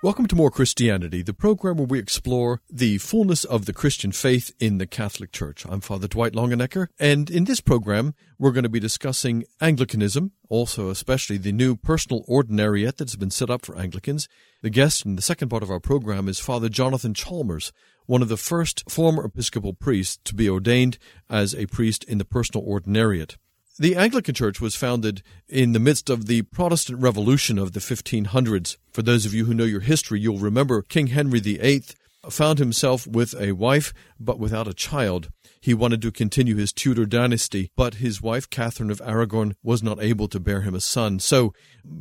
Welcome to More Christianity, the program where we explore the fullness of the Christian faith in the Catholic Church. I'm Father Dwight Longenecker, and in this program, we're going to be discussing Anglicanism, also especially the new personal ordinariate that's been set up for Anglicans. The guest in the second part of our program is Father Jonathan Chalmers, one of the first former Episcopal priests to be ordained as a priest in the personal ordinariate. The Anglican Church was founded in the midst of the Protestant Revolution of the 1500s. For those of you who know your history, you'll remember King Henry VIII found himself with a wife but without a child. He wanted to continue his Tudor dynasty, but his wife, Catherine of Aragon, was not able to bear him a son. So,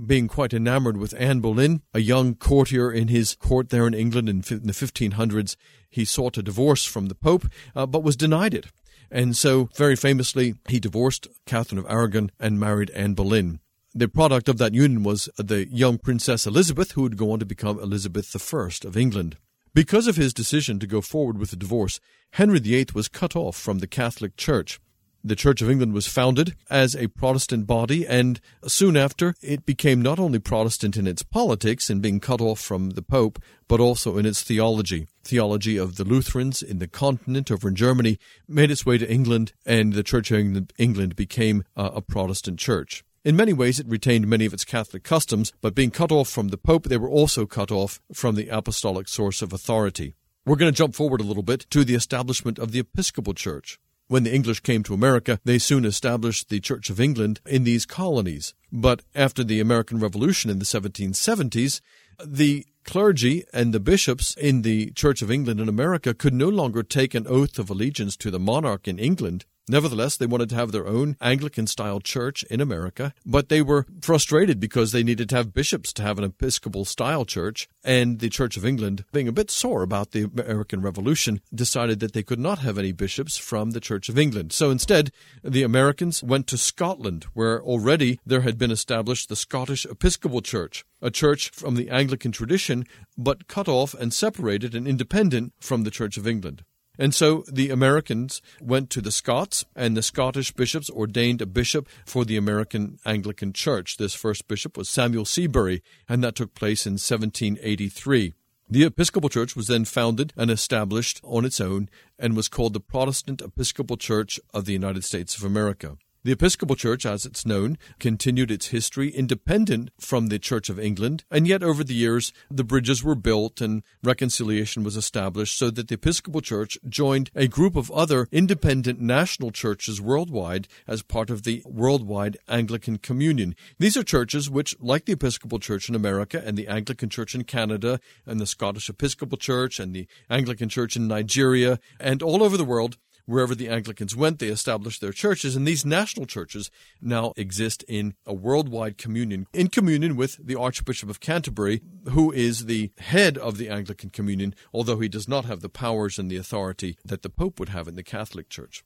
being quite enamored with Anne Boleyn, a young courtier in his court there in England in the 1500s, he sought a divorce from the Pope, uh, but was denied it. And so, very famously, he divorced Catherine of Aragon and married Anne Boleyn. The product of that union was the young Princess Elizabeth, who would go on to become Elizabeth I of England. Because of his decision to go forward with the divorce, Henry VIII was cut off from the Catholic Church. The Church of England was founded as a Protestant body, and soon after it became not only Protestant in its politics in being cut off from the Pope, but also in its theology. Theology of the Lutherans in the continent over in Germany made its way to England, and the Church of England became uh, a Protestant church. In many ways, it retained many of its Catholic customs, but being cut off from the Pope, they were also cut off from the apostolic source of authority. We're going to jump forward a little bit to the establishment of the Episcopal Church. When the English came to America, they soon established the Church of England in these colonies. But after the American Revolution in the 1770s, the clergy and the bishops in the Church of England in America could no longer take an oath of allegiance to the monarch in England Nevertheless, they wanted to have their own Anglican style church in America, but they were frustrated because they needed to have bishops to have an Episcopal style church. And the Church of England, being a bit sore about the American Revolution, decided that they could not have any bishops from the Church of England. So instead, the Americans went to Scotland, where already there had been established the Scottish Episcopal Church, a church from the Anglican tradition, but cut off and separated and independent from the Church of England. And so the Americans went to the Scots, and the Scottish bishops ordained a bishop for the American Anglican Church. This first bishop was Samuel Seabury, and that took place in 1783. The Episcopal Church was then founded and established on its own and was called the Protestant Episcopal Church of the United States of America. The Episcopal Church, as it's known, continued its history independent from the Church of England, and yet over the years the bridges were built and reconciliation was established so that the Episcopal Church joined a group of other independent national churches worldwide as part of the Worldwide Anglican Communion. These are churches which, like the Episcopal Church in America and the Anglican Church in Canada and the Scottish Episcopal Church and the Anglican Church in Nigeria and all over the world, wherever the Anglicans went, they established their churches, and these national churches now exist in a worldwide communion, in communion with the Archbishop of Canterbury, who is the head of the Anglican communion, although he does not have the powers and the authority that the Pope would have in the Catholic Church.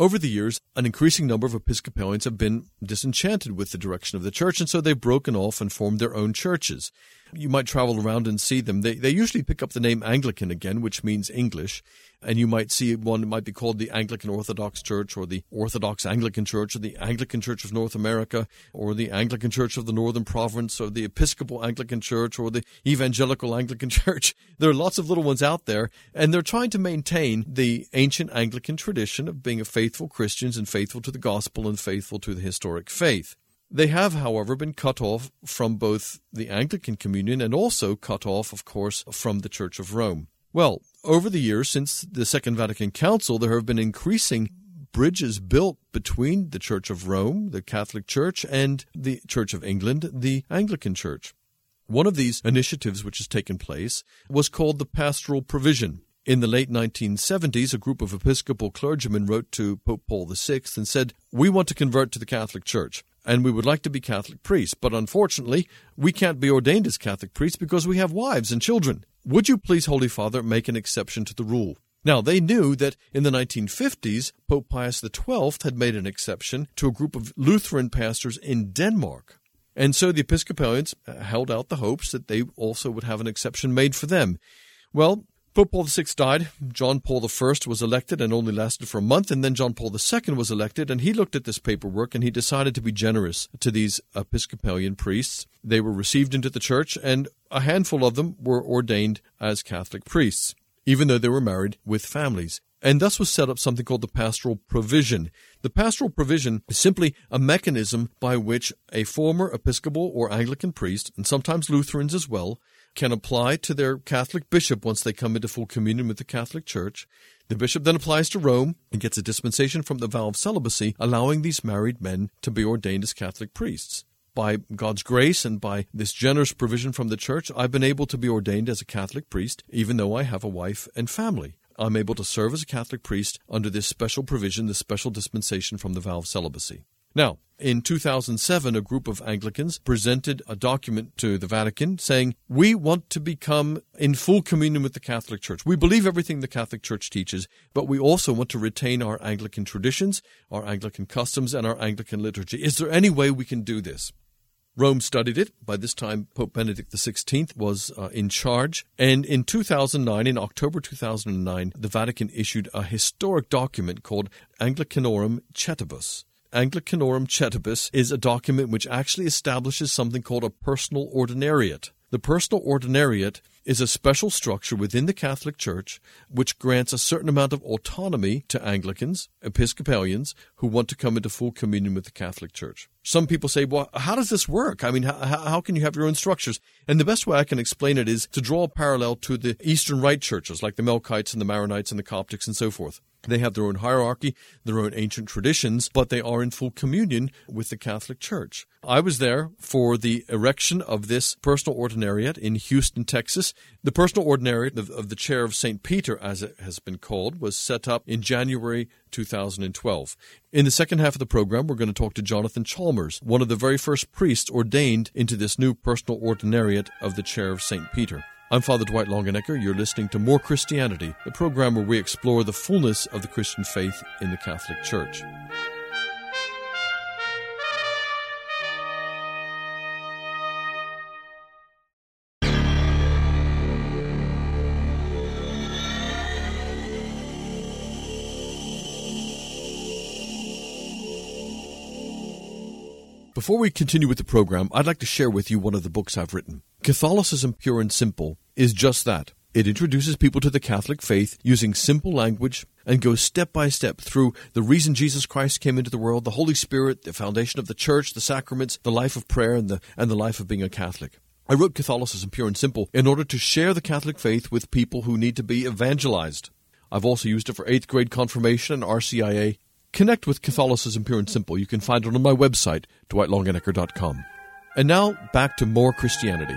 Over the years, an increasing number of Episcopalians have been disenchanted with the direction of the church, and so they've broken off and formed their own churches. You might travel around and see them. They, they usually pick up the name Anglican again, which means English, and you might see one might be called the Anglican Orthodox Church or the Orthodox Anglican Church or the Anglican Church of North America or the Anglican Church of the Northern Province or the Episcopal Anglican Church or the Evangelical Anglican Church. There are lots of little ones out there, and they're trying to maintain the ancient Anglican tradition of being a faithful Christians and faithful to the gospel and faithful to the historic faith. They have, however, been cut off from both the Anglican Communion and also cut off, of course, from the Church of Rome. Well, over the years since the Second Vatican Council, there have been increasing bridges built between the Church of Rome, the Catholic Church, and the Church of England, the Anglican Church. One of these initiatives which has taken place was called the Pastoral Provision. In the late 1970s, a group of Episcopal clergymen wrote to Pope Paul VI and said, We want to convert to the Catholic Church and we would like to be Catholic priests, but unfortunately, we can't be ordained as Catholic priests because we have wives and children. Would you please, Holy Father, make an exception to the rule? Now, they knew that in the 1950s, Pope Pius XII had made an exception to a group of Lutheran pastors in Denmark. And so the Episcopalians uh, held out the hopes that they also would have an exception made for them. Well, Pope Paul VI died. John Paul I was elected and only lasted for a month, and then John Paul II was elected, and he looked at this paperwork and he decided to be generous to these Episcopalian priests. They were received into the church, and a handful of them were ordained as Catholic priests, even though they were married with families. And thus was set up something called the pastoral provision. The pastoral provision is simply a mechanism by which a former Episcopal or Anglican priest, and sometimes Lutherans as well, can apply to their Catholic bishop once they come into full communion with the Catholic Church. The bishop then applies to Rome and gets a dispensation from the vow of celibacy, allowing these married men to be ordained as Catholic priests. By God's grace and by this generous provision from the church, I've been able to be ordained as a Catholic priest, even though I have a wife and family. I'm able to serve as a Catholic priest under this special provision, this special dispensation from the vow of celibacy. Now, in 2007, a group of Anglicans presented a document to the Vatican saying, We want to become in full communion with the Catholic Church. We believe everything the Catholic Church teaches, but we also want to retain our Anglican traditions, our Anglican customs, and our Anglican liturgy. Is there any way we can do this? Rome studied it. By this time, Pope Benedict XVI was uh, in charge. And in 2009, in October 2009, the Vatican issued a historic document called Anglicanorum Coetibus. Anglicanorum Coetibus is a document which actually establishes something called a personal ordinariate. The personal ordinariate is a special structure within the Catholic Church which grants a certain amount of autonomy to Anglicans, Episcopalians, who want to come into full communion with the Catholic Church. Some people say, well, how does this work? I mean, how, how can you have your own structures? And the best way I can explain it is to draw a parallel to the Eastern Rite churches like the Melkites and the Maronites and the Coptics and so forth. They have their own hierarchy, their own ancient traditions, but they are in full communion with the Catholic Church. I was there for the erection of this personal ordinariate in Houston, Texas. The personal ordinariate of, of the chair of St. Peter, as it has been called, was set up in January 2012. In the second half of the program, we're going to talk to Jonathan Chalmers, one of the very first priests ordained into this new personal ordinariate of the chair of St. Peter. I'm Father Dwight Longenecker. You're listening to More Christianity, the program where we explore the fullness of the Christian faith in the Catholic Church. Before we continue with the program, I'd like to share with you one of the books I've written. Catholicism Pure and Simple is just that. It introduces people to the Catholic faith using simple language and goes step by step through the reason Jesus Christ came into the world, the Holy Spirit, the foundation of the church, the sacraments, the life of prayer, and the, and the life of being a Catholic. I wrote Catholicism Pure and Simple in order to share the Catholic faith with people who need to be evangelized. I've also used it for 8th grade confirmation and RCIA Connect with Catholicism Pure and Simple. You can find it on my website, dwightlongenecker.com. And now, back to more Christianity.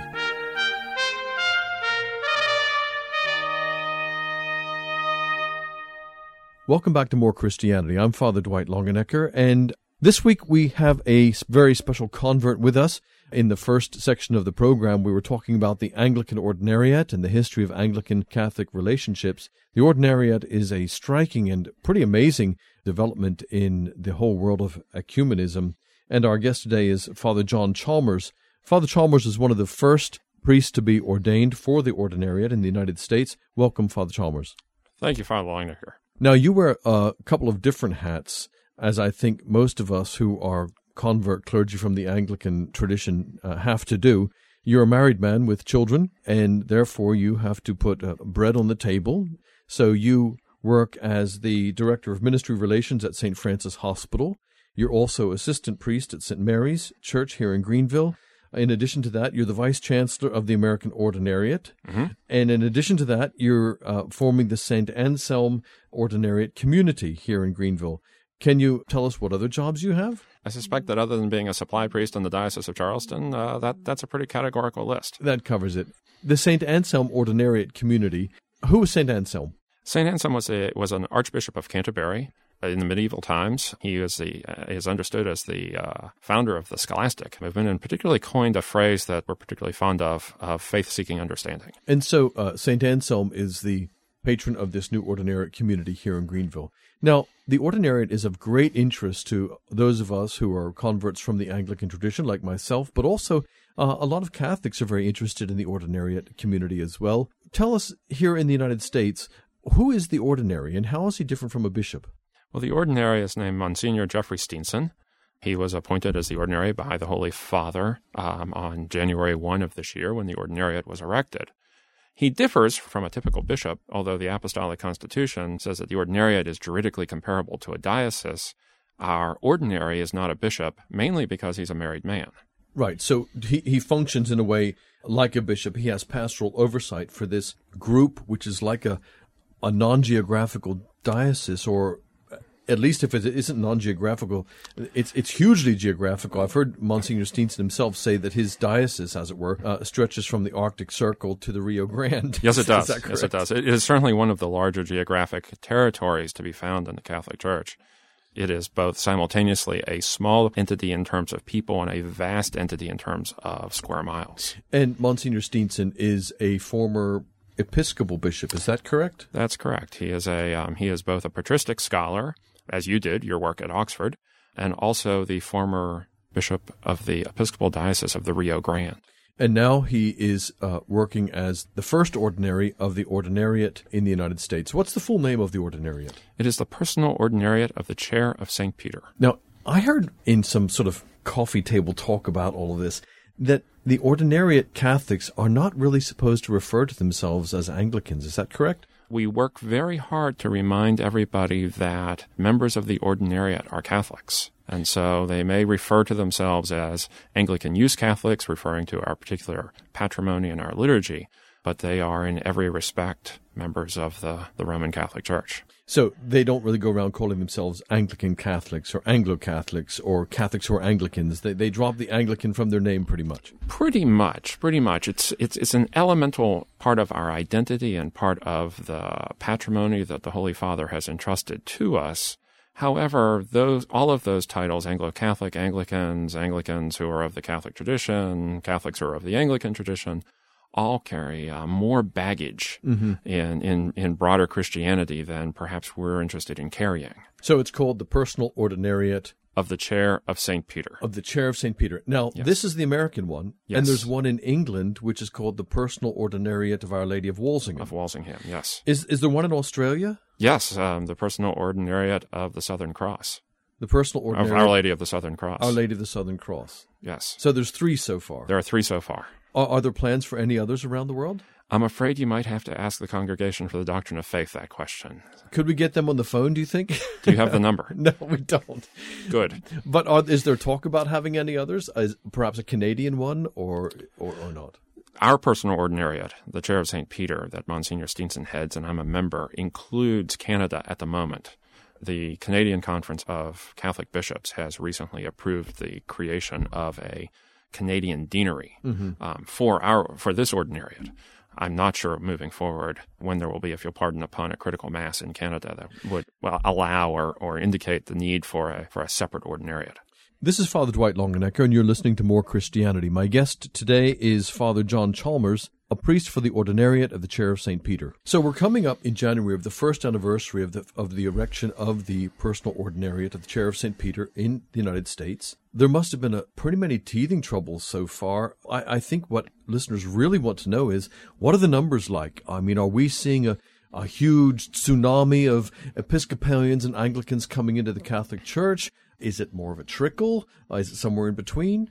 Welcome back to More Christianity. I'm Father Dwight Longenecker, and this week we have a very special convert with us. In the first section of the program, we were talking about the Anglican Ordinariate and the history of Anglican Catholic relationships. The Ordinariate is a striking and pretty amazing development in the whole world of ecumenism. And our guest today is Father John Chalmers. Father Chalmers is one of the first priests to be ordained for the Ordinariate in the United States. Welcome, Father Chalmers. Thank you, Father Longenecker. Now, you wear a couple of different hats, as I think most of us who are convert clergy from the Anglican tradition uh, have to do. You're a married man with children, and therefore you have to put uh, bread on the table. So you work as the director of ministry relations at St. Francis Hospital. You're also assistant priest at St. Mary's Church here in Greenville. In addition to that, you're the vice chancellor of the American Ordinariate. Mm-hmm. And in addition to that, you're uh, forming the St. Anselm Ordinariate community here in Greenville. Can you tell us what other jobs you have? I suspect that other than being a supply priest in the Diocese of Charleston, uh, that that's a pretty categorical list. That covers it. The St. Anselm Ordinariate community. Who is St. Anselm? St. Anselm was a was an Archbishop of Canterbury in the medieval times. He was the uh, is understood as the uh, founder of the scholastic movement, and particularly coined a phrase that we're particularly fond of: of faith-seeking understanding. And so, uh, Saint Anselm is the patron of this new ordinariate community here in Greenville. Now, the ordinariate is of great interest to those of us who are converts from the Anglican tradition, like myself, but also uh, a lot of Catholics are very interested in the ordinariate community as well. Tell us here in the United States, who is the ordinary and how is he different from a bishop? Well, the ordinary is named Monsignor Jeffrey Steenson. He was appointed as the ordinary by the Holy Father um, on January 1 of this year when the ordinariate was erected. He differs from a typical bishop, although the Apostolic Constitution says that the ordinariate is juridically comparable to a diocese. Our ordinary is not a bishop, mainly because he's a married man. Right. So he, he functions in a way like a bishop. He has pastoral oversight for this group, which is like a, a non geographical diocese or at least if it isn't non-geographical, it's it's hugely geographical. I've heard Monsignor Steenson himself say that his diocese, as it were, uh, stretches from the Arctic Circle to the Rio Grande. Yes, it does. yes, it does. It is certainly one of the larger geographic territories to be found in the Catholic Church. It is both simultaneously a small entity in terms of people and a vast entity in terms of square miles. And Monsignor Steenson is a former Episcopal bishop. Is that correct? That's correct. He is a um, he is both a patristic scholar as you did, your work at Oxford, and also the former bishop of the Episcopal Diocese of the Rio Grande. And now he is uh, working as the first ordinary of the ordinariate in the United States. What's the full name of the ordinariate? It is the personal ordinariate of the Chair of St. Peter. Now, I heard in some sort of coffee table talk about all of this that the ordinariate Catholics are not really supposed to refer to themselves as Anglicans. Is that correct? we work very hard to remind everybody that members of the ordinariate are Catholics. And so they may refer to themselves as Anglican Use Catholics, referring to our particular patrimony and our liturgy, but they are in every respect members of the, the Roman Catholic Church. So they don't really go around calling themselves Anglican Catholics or Anglo Catholics or Catholics who are Anglicans. They they drop the Anglican from their name pretty much. Pretty much, pretty much. It's it's it's an elemental part of our identity and part of the patrimony that the Holy Father has entrusted to us. However, those all of those titles, Anglo-Catholic, Anglicans, Anglicans who are of the Catholic tradition, Catholics who are of the Anglican tradition, all carry uh, more baggage mm-hmm. in, in, in broader Christianity than perhaps we're interested in carrying. So it's called the personal ordinariate of the chair of St. Peter. Of the chair of St. Peter. Now, yes. this is the American one. Yes. And there's one in England which is called the personal ordinariate of Our Lady of Walsingham. Of Walsingham, yes. Is, is there one in Australia? Yes, um, the personal ordinariate of the Southern Cross. The personal ordinariate. Of Our Lady of the Southern Cross. Our Lady of the Southern Cross. Yes. So there's three so far. There are three so far. Are, are, there plans for any others around the world? I'm afraid you might have to ask the Congregation for the Doctrine of Faith that question. Could we get them on the phone, do you think? Do you have the number? no, we don't. Good. But are, is there talk about having any others? Is perhaps a Canadian one or, or, or not? Our personal ordinariate, the Chair of St. Peter, that Monsignor Steenson heads, and I'm a member, includes Canada at the moment. The Canadian Conference of Catholic Bishops has recently approved the creation of a Canadian deanery mm-hmm. um, for our for this ordinariate. I'm not sure moving forward when there will be, if you'll pardon the pun, a critical mass in Canada that would well, allow or, or indicate the need for a for a separate ordinariate. This is Father Dwight Longenecker, and you're listening to More Christianity. My guest today is Father John Chalmers, a priest for the Ordinariate of the Chair of St. Peter. So we're coming up in January of the first anniversary of the of the erection of the personal Ordinariate of the Chair of St. Peter in the United States. There must have been a pretty many teething troubles so far. I, I think what listeners really want to know is what are the numbers like? I mean, are we seeing a a huge tsunami of Episcopalians and Anglicans coming into the Catholic Church? Is it more of a trickle? Uh, is it somewhere in between?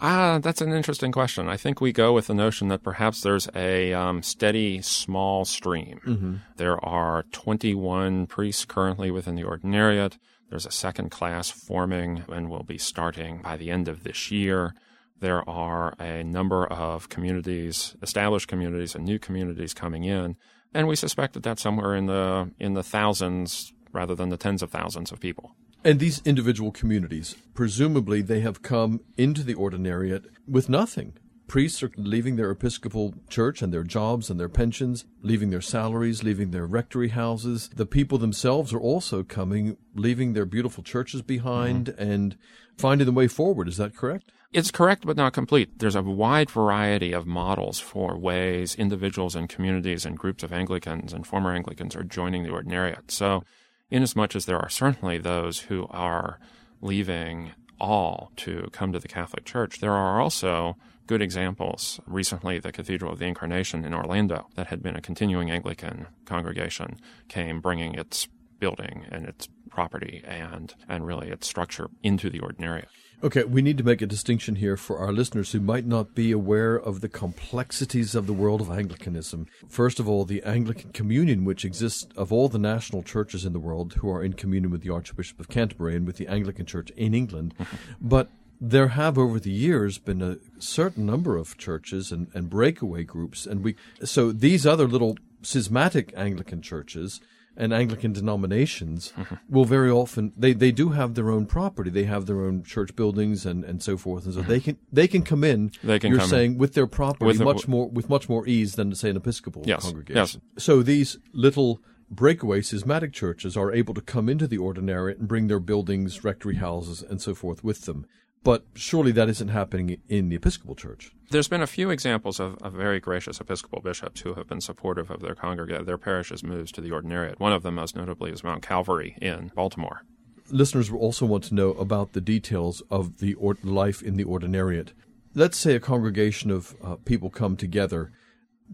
Ah, that's an interesting question. I think we go with the notion that perhaps there's a um, steady, small stream. Mm-hmm. There are 21 priests currently within the ordinariate. There's a second class forming and will be starting by the end of this year. There are a number of communities, established communities, and new communities coming in, and we suspect that that's somewhere in the in the thousands rather than the tens of thousands of people. And these individual communities, presumably they have come into the ordinariate with nothing. priests are leaving their Episcopal church and their jobs and their pensions, leaving their salaries, leaving their rectory houses. The people themselves are also coming, leaving their beautiful churches behind mm-hmm. and finding the way forward. Is that correct? It's correct, but not complete. There's a wide variety of models for ways individuals and communities and groups of Anglicans and former Anglicans are joining the ordinariate. So, inasmuch as there are certainly those who are leaving all to come to the Catholic Church, there are also good examples. Recently, the Cathedral of the Incarnation in Orlando, that had been a continuing Anglican congregation, came bringing its building and its property and and really its structure into the ordinariate. Okay, we need to make a distinction here for our listeners who might not be aware of the complexities of the world of Anglicanism. First of all, the Anglican Communion, which exists of all the national churches in the world who are in communion with the Archbishop of Canterbury and with the Anglican Church in England. but there have over the years been a certain number of churches and, and breakaway groups, and we so these other little schismatic Anglican churches and Anglican denominations mm-hmm. will very often they, they do have their own property. They have their own church buildings and, and so forth, and so mm-hmm. they can they can come in. They can you're saying in. with their property with much a, more with much more ease than say an Episcopal yes, congregation. Yes. So these little breakaway schismatic churches are able to come into the ordinariate and bring their buildings, rectory houses, and so forth with them. But surely that isn't happening in the Episcopal Church. There's been a few examples of, of very gracious Episcopal bishops who have been supportive of their congregate, their parishes' moves to the ordinariate. One of them, most notably, is Mount Calvary in Baltimore. Listeners will also want to know about the details of the or- life in the ordinariate. Let's say a congregation of uh, people come together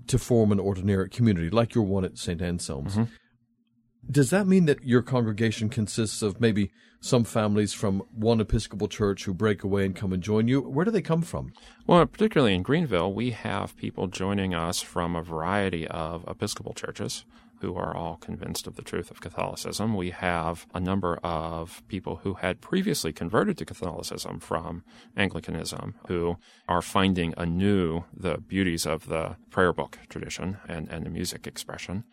to form an ordinariate community, like your one at St. Anselm's. Mm-hmm. Does that mean that your congregation consists of maybe some families from one Episcopal church who break away and come and join you. Where do they come from? Well, particularly in Greenville, we have people joining us from a variety of Episcopal churches who are all convinced of the truth of Catholicism. We have a number of people who had previously converted to Catholicism from Anglicanism who are finding anew the beauties of the prayer book tradition and, and the music expression.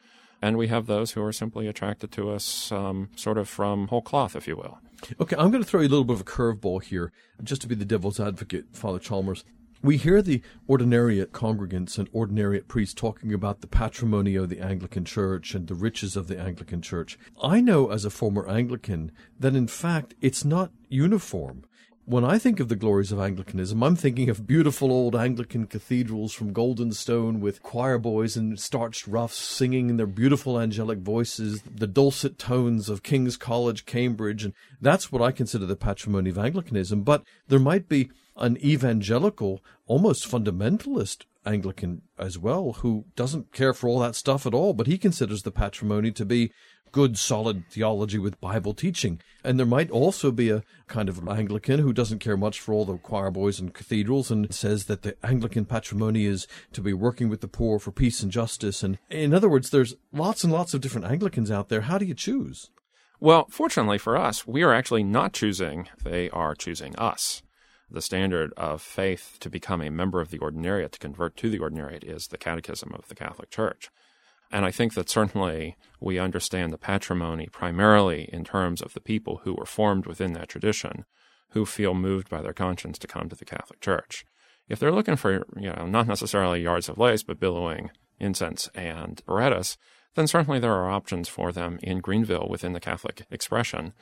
And we have those who are simply attracted to us um, sort of from whole cloth, if you will. Okay, I'm going to throw you a little bit of a curveball here, just to be the devil's advocate, Father Chalmers. We hear the ordinariate congregants and ordinariate priests talking about the patrimony of the Anglican Church and the riches of the Anglican Church. I know as a former Anglican that in fact it's not uniform when I think of the glories of Anglicanism, I'm thinking of beautiful old Anglican cathedrals from golden stone with choir boys in starched ruffs singing in their beautiful angelic voices, the dulcet tones of King's College, Cambridge, and that's what I consider the patrimony of Anglicanism. But there might be an evangelical, almost fundamentalist Anglican as well, who doesn't care for all that stuff at all, but he considers the patrimony to be good, solid theology with Bible teaching. And there might also be a kind of Anglican who doesn't care much for all the choir boys and cathedrals and says that the Anglican patrimony is to be working with the poor for peace and justice. And in other words, there's lots and lots of different Anglicans out there. How do you choose? Well, fortunately for us, we are actually not choosing, they are choosing us. The standard of faith to become a member of the ordinariate, to convert to the ordinariate, is the Catechism of the Catholic Church. And I think that certainly we understand the patrimony primarily in terms of the people who were formed within that tradition, who feel moved by their conscience to come to the Catholic Church. If they're looking for, you know, not necessarily yards of lace, but billowing incense and birettas, then certainly there are options for them in Greenville within the Catholic expression.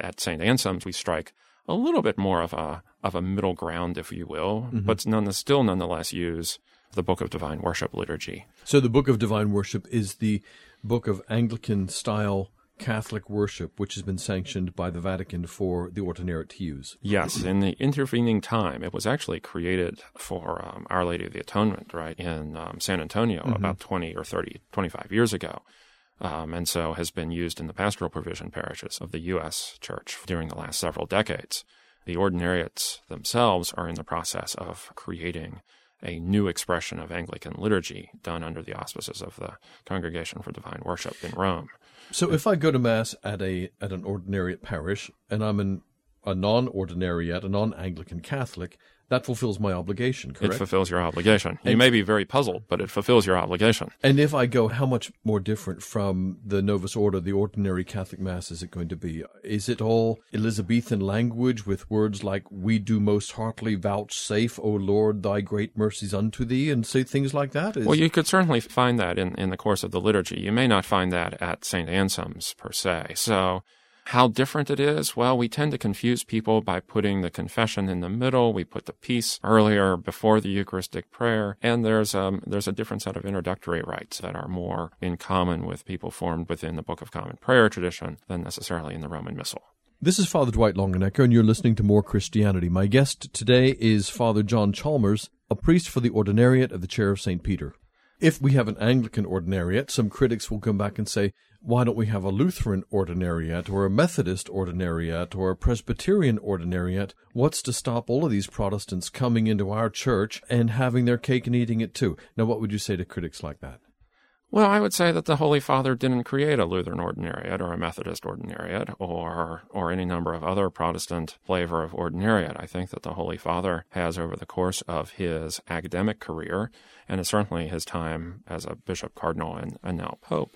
At St. Anselm's, we strike a little bit more of a of a middle ground, if you will, mm-hmm. but none, still nonetheless use the Book of Divine Worship liturgy. So the Book of Divine Worship is the book of Anglican style Catholic worship, which has been sanctioned by the Vatican for the ordinariate to use. Yes, in the intervening time, it was actually created for um, Our Lady of the Atonement, right, in um, San Antonio mm-hmm. about 20 or 30, 25 years ago. Um, and so has been used in the pastoral provision parishes of the U.S. Church during the last several decades. The ordinariates themselves are in the process of creating a new expression of Anglican liturgy done under the auspices of the Congregation for Divine Worship in Rome. So if I go to mass at a at an ordinariate parish and I'm in a non-ordinariate, a non-Anglican Catholic, that fulfills my obligation, correct? It fulfills your obligation. You may be very puzzled, but it fulfills your obligation. And if I go, how much more different from the Novus Ordo, the ordinary Catholic Mass, is it going to be? Is it all Elizabethan language with words like, We do most heartily vouchsafe, O Lord, thy great mercies unto thee, and say things like that? Is... Well, you could certainly find that in, in the course of the liturgy. You may not find that at St. Anselm's per se. So, how different it is? Well, we tend to confuse people by putting the confession in the middle. We put the peace earlier before the Eucharistic prayer. And there's, um, there's a different set of introductory rites that are more in common with people formed within the Book of Common Prayer tradition than necessarily in the Roman Missal. This is Father Dwight Longenecker, and you're listening to More Christianity. My guest today is Father John Chalmers, a priest for the Ordinariate of the Chair of St. Peter. If we have an Anglican ordinariate, some critics will come back and say, why don't we have a Lutheran ordinariate or a Methodist ordinariate or a Presbyterian ordinariate? What's to stop all of these Protestants coming into our church and having their cake and eating it too? Now, what would you say to critics like that? Well, I would say that the Holy Father didn't create a Lutheran ordinariate or a Methodist ordinariate or or any number of other Protestant flavor of ordinariate. I think that the Holy Father has over the course of his academic career and certainly his time as a bishop cardinal and, and now pope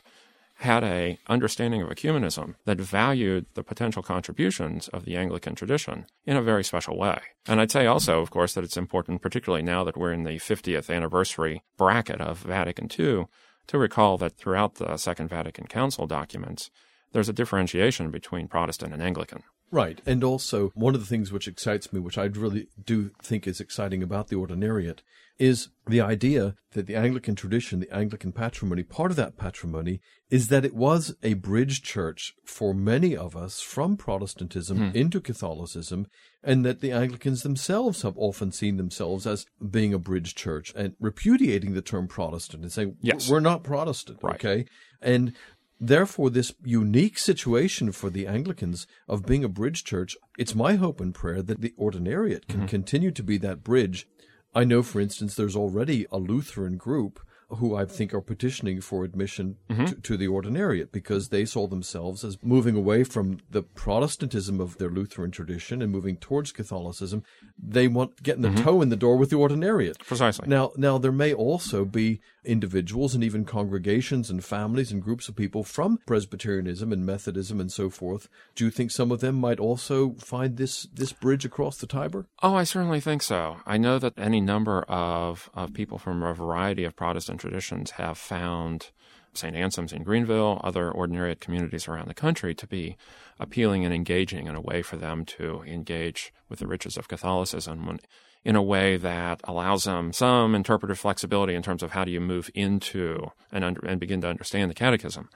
had a understanding of ecumenism that valued the potential contributions of the Anglican tradition in a very special way. And I'd say also, of course, that it's important, particularly now that we're in the 50th anniversary bracket of Vatican II, to recall that throughout the Second Vatican Council documents, there's a differentiation between Protestant and Anglican. Right. And also, one of the things which excites me, which I really do think is exciting about the Ordinariate, is the idea that the Anglican tradition, the Anglican patrimony, part of that patrimony is that it was a bridge church for many of us from Protestantism hmm. into Catholicism, and that the Anglicans themselves have often seen themselves as being a bridge church and repudiating the term Protestant and saying, yes. we're not Protestant, right. okay? And Therefore, this unique situation for the Anglicans of being a bridge church, it's my hope and prayer that the ordinariate can mm-hmm. continue to be that bridge. I know, for instance, there's already a Lutheran group who I think are petitioning for admission mm-hmm. to, to, the ordinariate because they saw themselves as moving away from the Protestantism of their Lutheran tradition and moving towards Catholicism. They want getting the mm-hmm. toe in the door with the ordinariate. Precisely. Now, now there may also be individuals and even congregations and families and groups of people from Presbyterianism and Methodism and so forth. Do you think some of them might also find this this bridge across the Tiber? Oh, I certainly think so. I know that any number of, of people from a variety of Protestant traditions have found St. Anselm's in Greenville, other ordinariate communities around the country to be appealing and engaging in a way for them to engage with the riches of Catholicism in a way that allows them some interpretive flexibility in terms of how do you move into and, under, and begin to understand the catechism.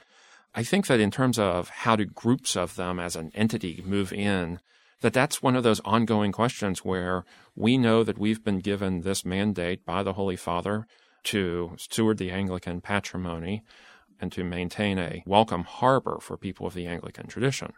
I think that in terms of how do groups of them as an entity move in, that that's one of those ongoing questions where we know that we've been given this mandate by the Holy Father to steward the Anglican patrimony and to maintain a welcome harbor for people of the Anglican tradition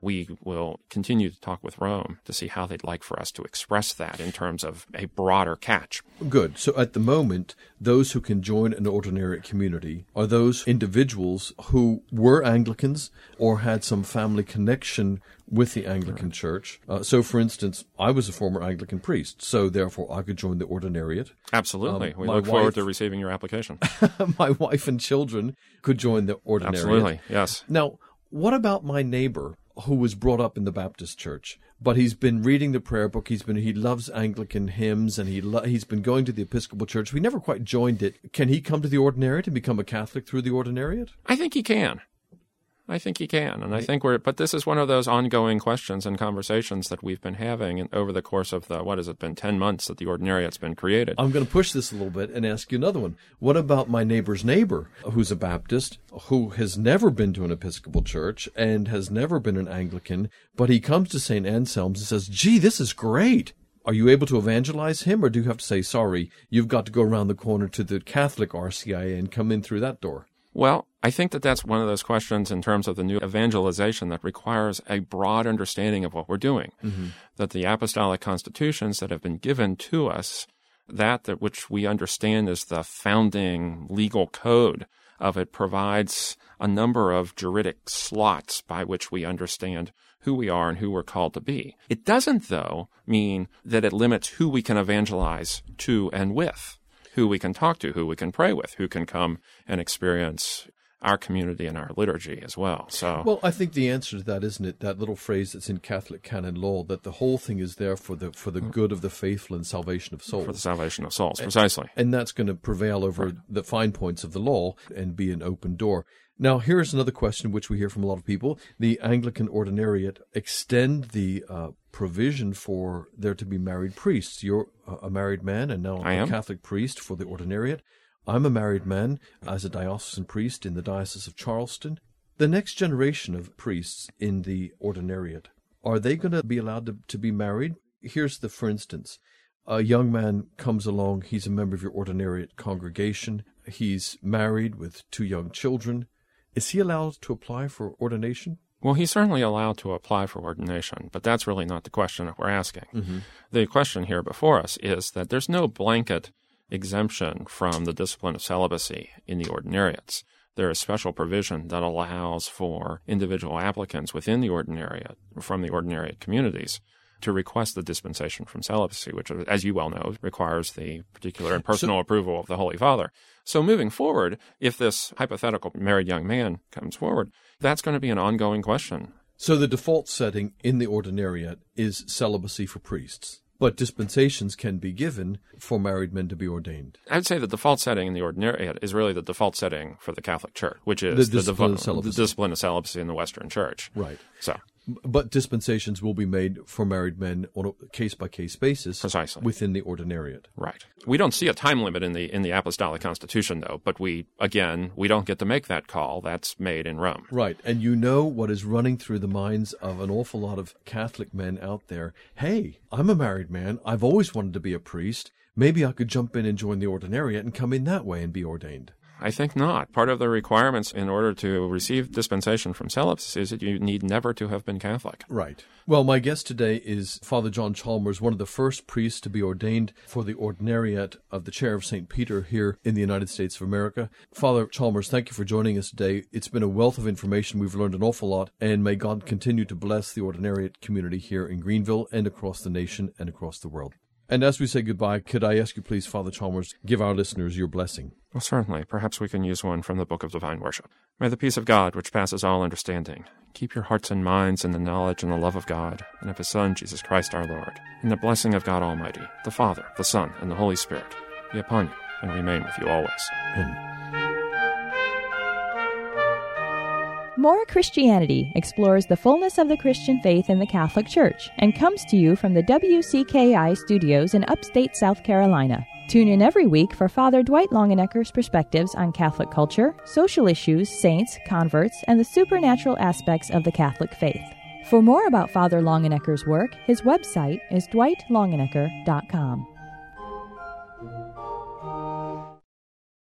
we will continue to talk with Rome to see how they'd like for us to express that in terms of a broader catch. Good. So at the moment, those who can join an ordinary community are those individuals who were Anglicans or had some family connection with the Anglican right. Church. Uh, so, for instance, I was a former Anglican priest, so therefore I could join the ordinariate. Absolutely. Um, we look wife, forward to receiving your application. my wife and children could join the ordinariate. Absolutely, yes. Now, what about my neighbor who was brought up in the Baptist church, but he's been reading the prayer book. He's been he loves Anglican hymns, and he lo- he's been going to the Episcopal Church. We never quite joined it. Can he come to the ordinariate and become a Catholic through the ordinariate? I think he can. I think he can. And I think we're, but this is one of those ongoing questions and conversations that we've been having over the course of the, what has it been, 10 months that the ordinariate's been created. I'm going to push this a little bit and ask you another one. What about my neighbor's neighbor who's a Baptist, who has never been to an Episcopal church and has never been an Anglican, but he comes to St. Anselm's and says, gee, this is great. Are you able to evangelize him, or do you have to say, sorry, you've got to go around the corner to the Catholic RCIA and come in through that door? Well, I think that that's one of those questions in terms of the new evangelization that requires a broad understanding of what we're doing. Mm-hmm. That the apostolic constitutions that have been given to us, that, that which we understand as the founding legal code of it provides a number of juridic slots by which we understand who we are and who we're called to be. It doesn't, though, mean that it limits who we can evangelize to and with, who we can talk to, who we can pray with, who can come and experience our community and our liturgy as well. So, well, I think the answer to that, isn't it? That little phrase that's in Catholic canon law that the whole thing is there for the for the good of the faithful and salvation of souls. For the salvation of souls, precisely. And, and that's going to prevail over right. the fine points of the law and be an open door. Now, here's another question which we hear from a lot of people: the Anglican ordinariate extend the uh, provision for there to be married priests. You're a married man and now a Catholic priest for the ordinariate. I'm a married man as a diocesan priest in the Diocese of Charleston. The next generation of priests in the ordinariate, are they going to be allowed to, to be married? Here's the, for instance, a young man comes along, he's a member of your ordinariate congregation, he's married with two young children. Is he allowed to apply for ordination? Well, he's certainly allowed to apply for ordination, but that's really not the question that we're asking. Mm-hmm. The question here before us is that there's no blanket exemption from the discipline of celibacy in the ordinariates. There is special provision that allows for individual applicants within the ordinariate, from the ordinariate communities, to request the dispensation from celibacy, which, as you well know, requires the particular and personal so, approval of the Holy Father. So, moving forward, if this hypothetical married young man comes forward, that's going to be an ongoing question. So, the default setting in the ordinariate is celibacy for priests but dispensations can be given for married men to be ordained. I'd say the default setting in the ordinariate is really the default setting for the Catholic Church, which is the discipline, the, the discipline of celibacy in the Western Church. Right. So but dispensations will be made for married men on a case by case basis, precisely within the ordinariate. Right. We don't see a time limit in the in the Apostolic Constitution, though. But we again we don't get to make that call. That's made in Rome. Right. And you know what is running through the minds of an awful lot of Catholic men out there. Hey, I'm a married man. I've always wanted to be a priest. Maybe I could jump in and join the ordinariate and come in that way and be ordained. I think not. Part of the requirements in order to receive dispensation from celibacy is that you need never to have been Catholic. Right. Well, my guest today is Father John Chalmers, one of the first priests to be ordained for the ordinariate of the Chair of St. Peter here in the United States of America. Father Chalmers, thank you for joining us today. It's been a wealth of information. We've learned an awful lot, and may God continue to bless the ordinariate community here in Greenville and across the nation and across the world. And as we say goodbye, could I ask you, please, Father Chalmers, give our listeners your blessing? Well, certainly. Perhaps we can use one from the Book of Divine Worship. May the peace of God, which passes all understanding, keep your hearts and minds in the knowledge and the love of God and of His Son, Jesus Christ our Lord, and the blessing of God Almighty, the Father, the Son, and the Holy Spirit be upon you and remain with you always. Amen. More Christianity explores the fullness of the Christian faith in the Catholic Church and comes to you from the WCKI studios in upstate South Carolina. Tune in every week for Father Dwight Longenecker's perspectives on Catholic culture, social issues, saints, converts, and the supernatural aspects of the Catholic faith. For more about Father Longenecker's work, his website is dwightlongenecker.com.